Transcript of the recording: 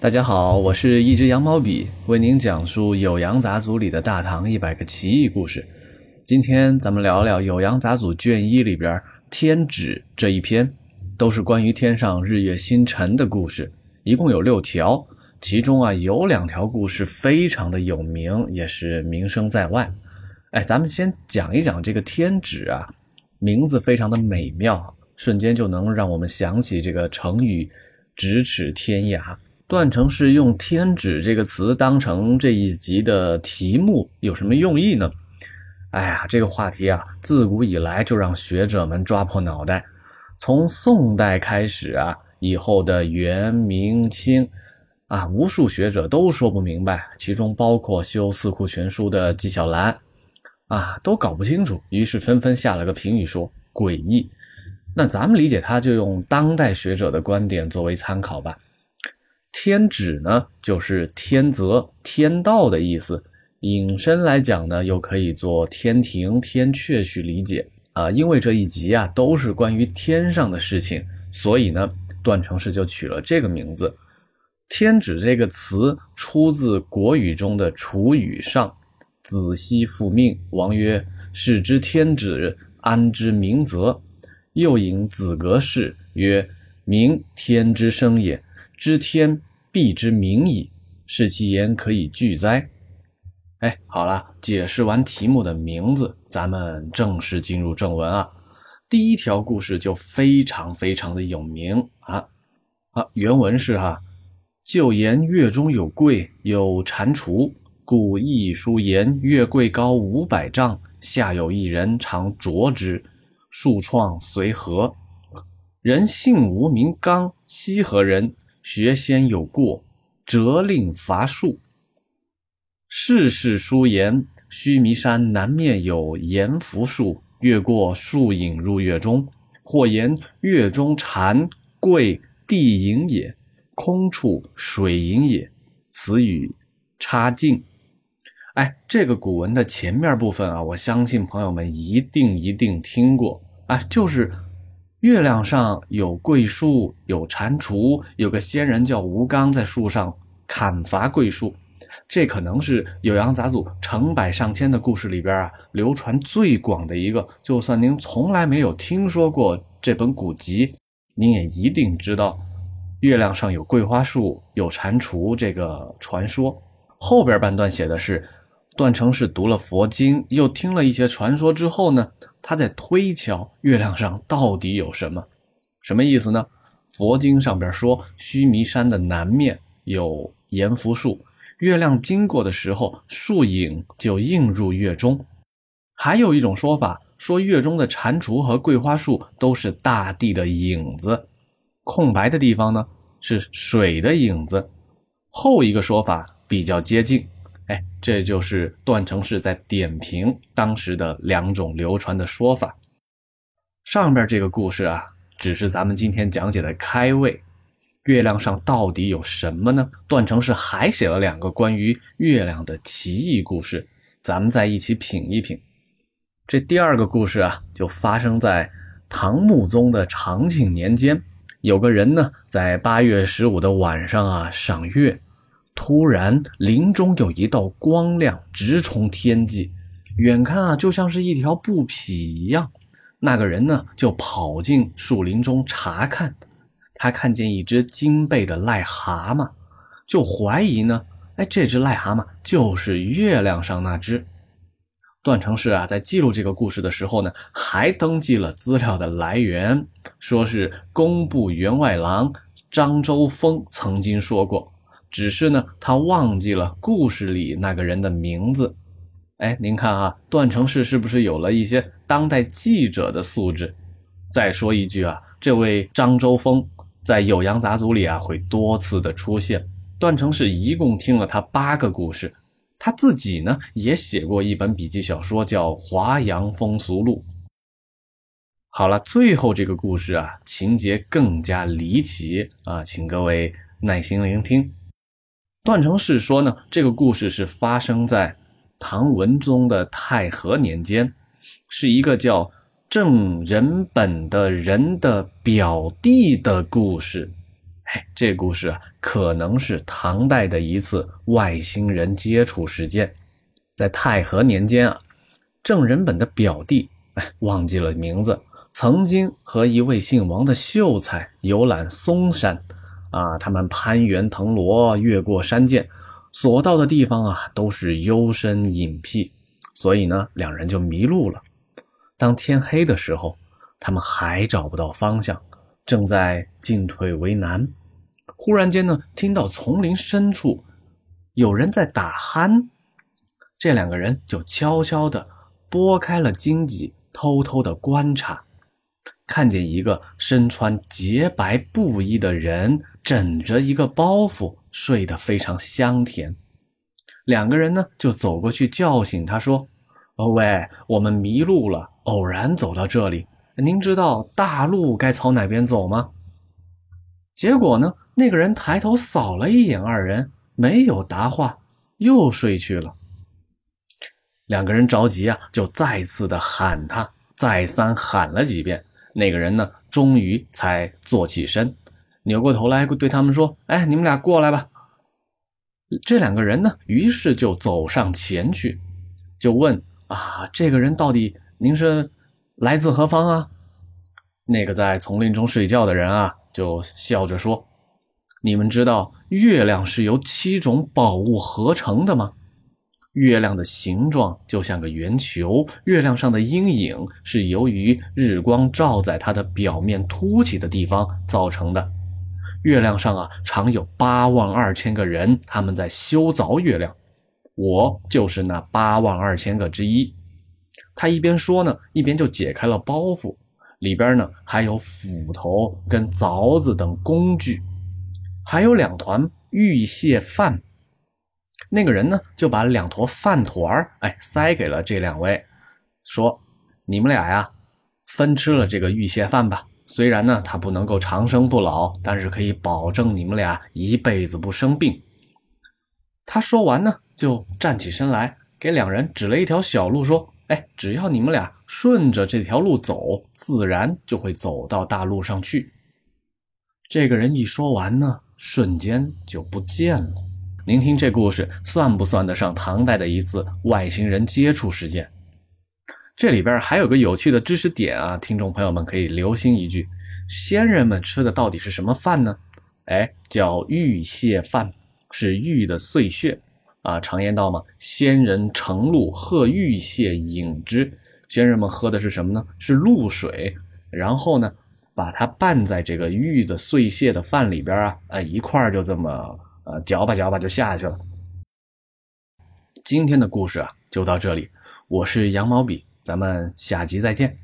大家好，我是一支羊毛笔，为您讲述《酉阳杂俎》里的大唐一百个奇异故事。今天咱们聊聊《酉阳杂俎》卷一里边《天指》这一篇，都是关于天上日月星辰的故事，一共有六条。其中啊，有两条故事非常的有名，也是名声在外。哎，咱们先讲一讲这个天指啊，名字非常的美妙，瞬间就能让我们想起这个成语“咫尺天涯”。段成式用“天指”这个词当成这一集的题目，有什么用意呢？哎呀，这个话题啊，自古以来就让学者们抓破脑袋。从宋代开始啊，以后的元、明、清啊，无数学者都说不明白，其中包括修《四库全书》的纪晓岚啊，都搞不清楚，于是纷纷下了个评语说诡异。那咱们理解，他就用当代学者的观点作为参考吧。天旨呢，就是天泽、天道的意思。引申来讲呢，又可以做天庭、天阙去理解啊。因为这一集啊都是关于天上的事情，所以呢，段成式就取了这个名字。天指这个词出自国语中的楚语上：“子息复命，王曰：‘是之天指，安之明泽？’又引子格氏曰：‘明天之生也，知天。’”地之名矣，是其言可以拒哉？哎，好了，解释完题目的名字，咱们正式进入正文啊。第一条故事就非常非常的有名啊啊！原文是哈，旧言月中有桂，有蟾蜍，故一书言月桂高五百丈，下有一人常啄之，树创随和。人姓吴名刚，西河人。学仙有过，责令伐树。世事书言：须弥山南面有阎浮树，越过树影入月中。或言月中禅桂地影也，空处水影也。此语差劲。哎，这个古文的前面部分啊，我相信朋友们一定一定听过啊，就是。月亮上有桂树，有蟾蜍，有个仙人叫吴刚，在树上砍伐桂树。这可能是《酉阳杂俎》成百上千的故事里边啊，流传最广的一个。就算您从来没有听说过这本古籍，您也一定知道月亮上有桂花树、有蟾蜍这个传说。后边半段写的是。段成式读了佛经，又听了一些传说之后呢，他在推敲月亮上到底有什么，什么意思呢？佛经上边说，须弥山的南面有阎浮树，月亮经过的时候，树影就映入月中。还有一种说法，说月中的蟾蜍和桂花树都是大地的影子，空白的地方呢是水的影子。后一个说法比较接近。哎，这就是段成式在点评当时的两种流传的说法。上边这个故事啊，只是咱们今天讲解的开胃。月亮上到底有什么呢？段成式还写了两个关于月亮的奇异故事，咱们再一起品一品。这第二个故事啊，就发生在唐穆宗的长庆年间，有个人呢，在八月十五的晚上啊，赏月。突然，林中有一道光亮直冲天际，远看啊，就像是一条布匹一样。那个人呢，就跑进树林中查看。他看见一只金背的癞蛤蟆，就怀疑呢，哎，这只癞蛤蟆就是月亮上那只。段成式啊，在记录这个故事的时候呢，还登记了资料的来源，说是工部员外郎张周峰曾经说过。只是呢，他忘记了故事里那个人的名字。哎，您看啊，段成式是不是有了一些当代记者的素质？再说一句啊，这位张周峰在《酉阳杂俎》里啊会多次的出现。段成式一共听了他八个故事，他自己呢也写过一本笔记小说，叫《华阳风俗录》。好了，最后这个故事啊，情节更加离奇啊，请各位耐心聆听。段成式说呢，这个故事是发生在唐文宗的太和年间，是一个叫郑仁本的人的表弟的故事。哎，这故事啊，可能是唐代的一次外星人接触事件。在太和年间啊，郑仁本的表弟，哎，忘记了名字，曾经和一位姓王的秀才游览嵩山，啊，他们攀援藤萝，越过山涧，所到的地方啊，都是幽深隐僻，所以呢，两人就迷路了。当天黑的时候，他们还找不到方向，正在进退为难。忽然间呢，听到丛林深处有人在打鼾，这两个人就悄悄地拨开了荆棘，偷偷地观察，看见一个身穿洁白布衣的人枕着一个包袱睡得非常香甜。两个人呢就走过去叫醒他说：“哦喂，我们迷路了，偶然走到这里，您知道大路该朝哪边走吗？”结果呢？那个人抬头扫了一眼二人，没有答话，又睡去了。两个人着急啊，就再次的喊他，再三喊了几遍。那个人呢，终于才坐起身，扭过头来对他们说：“哎，你们俩过来吧。”这两个人呢，于是就走上前去，就问：“啊，这个人到底您是来自何方啊？”那个在丛林中睡觉的人啊，就笑着说。你们知道月亮是由七种宝物合成的吗？月亮的形状就像个圆球，月亮上的阴影是由于日光照在它的表面凸起的地方造成的。月亮上啊，常有八万二千个人，他们在修凿月亮，我就是那八万二千个之一。他一边说呢，一边就解开了包袱，里边呢还有斧头跟凿子等工具。还有两团玉屑饭，那个人呢就把两坨饭团儿哎塞给了这两位，说：“你们俩呀，分吃了这个玉蟹饭吧。虽然呢它不能够长生不老，但是可以保证你们俩一辈子不生病。”他说完呢，就站起身来，给两人指了一条小路，说：“哎，只要你们俩顺着这条路走，自然就会走到大路上去。”这个人一说完呢。瞬间就不见了。您听这故事算不算得上唐代的一次外星人接触事件？这里边还有个有趣的知识点啊，听众朋友们可以留心一句：仙人们吃的到底是什么饭呢？哎，叫玉蟹饭，是玉的碎屑啊。常言道嘛，仙人乘露喝玉蟹饮之。仙人们喝的是什么呢？是露水，然后呢？把它拌在这个玉的碎屑的饭里边啊，啊，一块就这么呃嚼吧嚼吧就下去了。今天的故事啊就到这里，我是羊毛笔，咱们下集再见。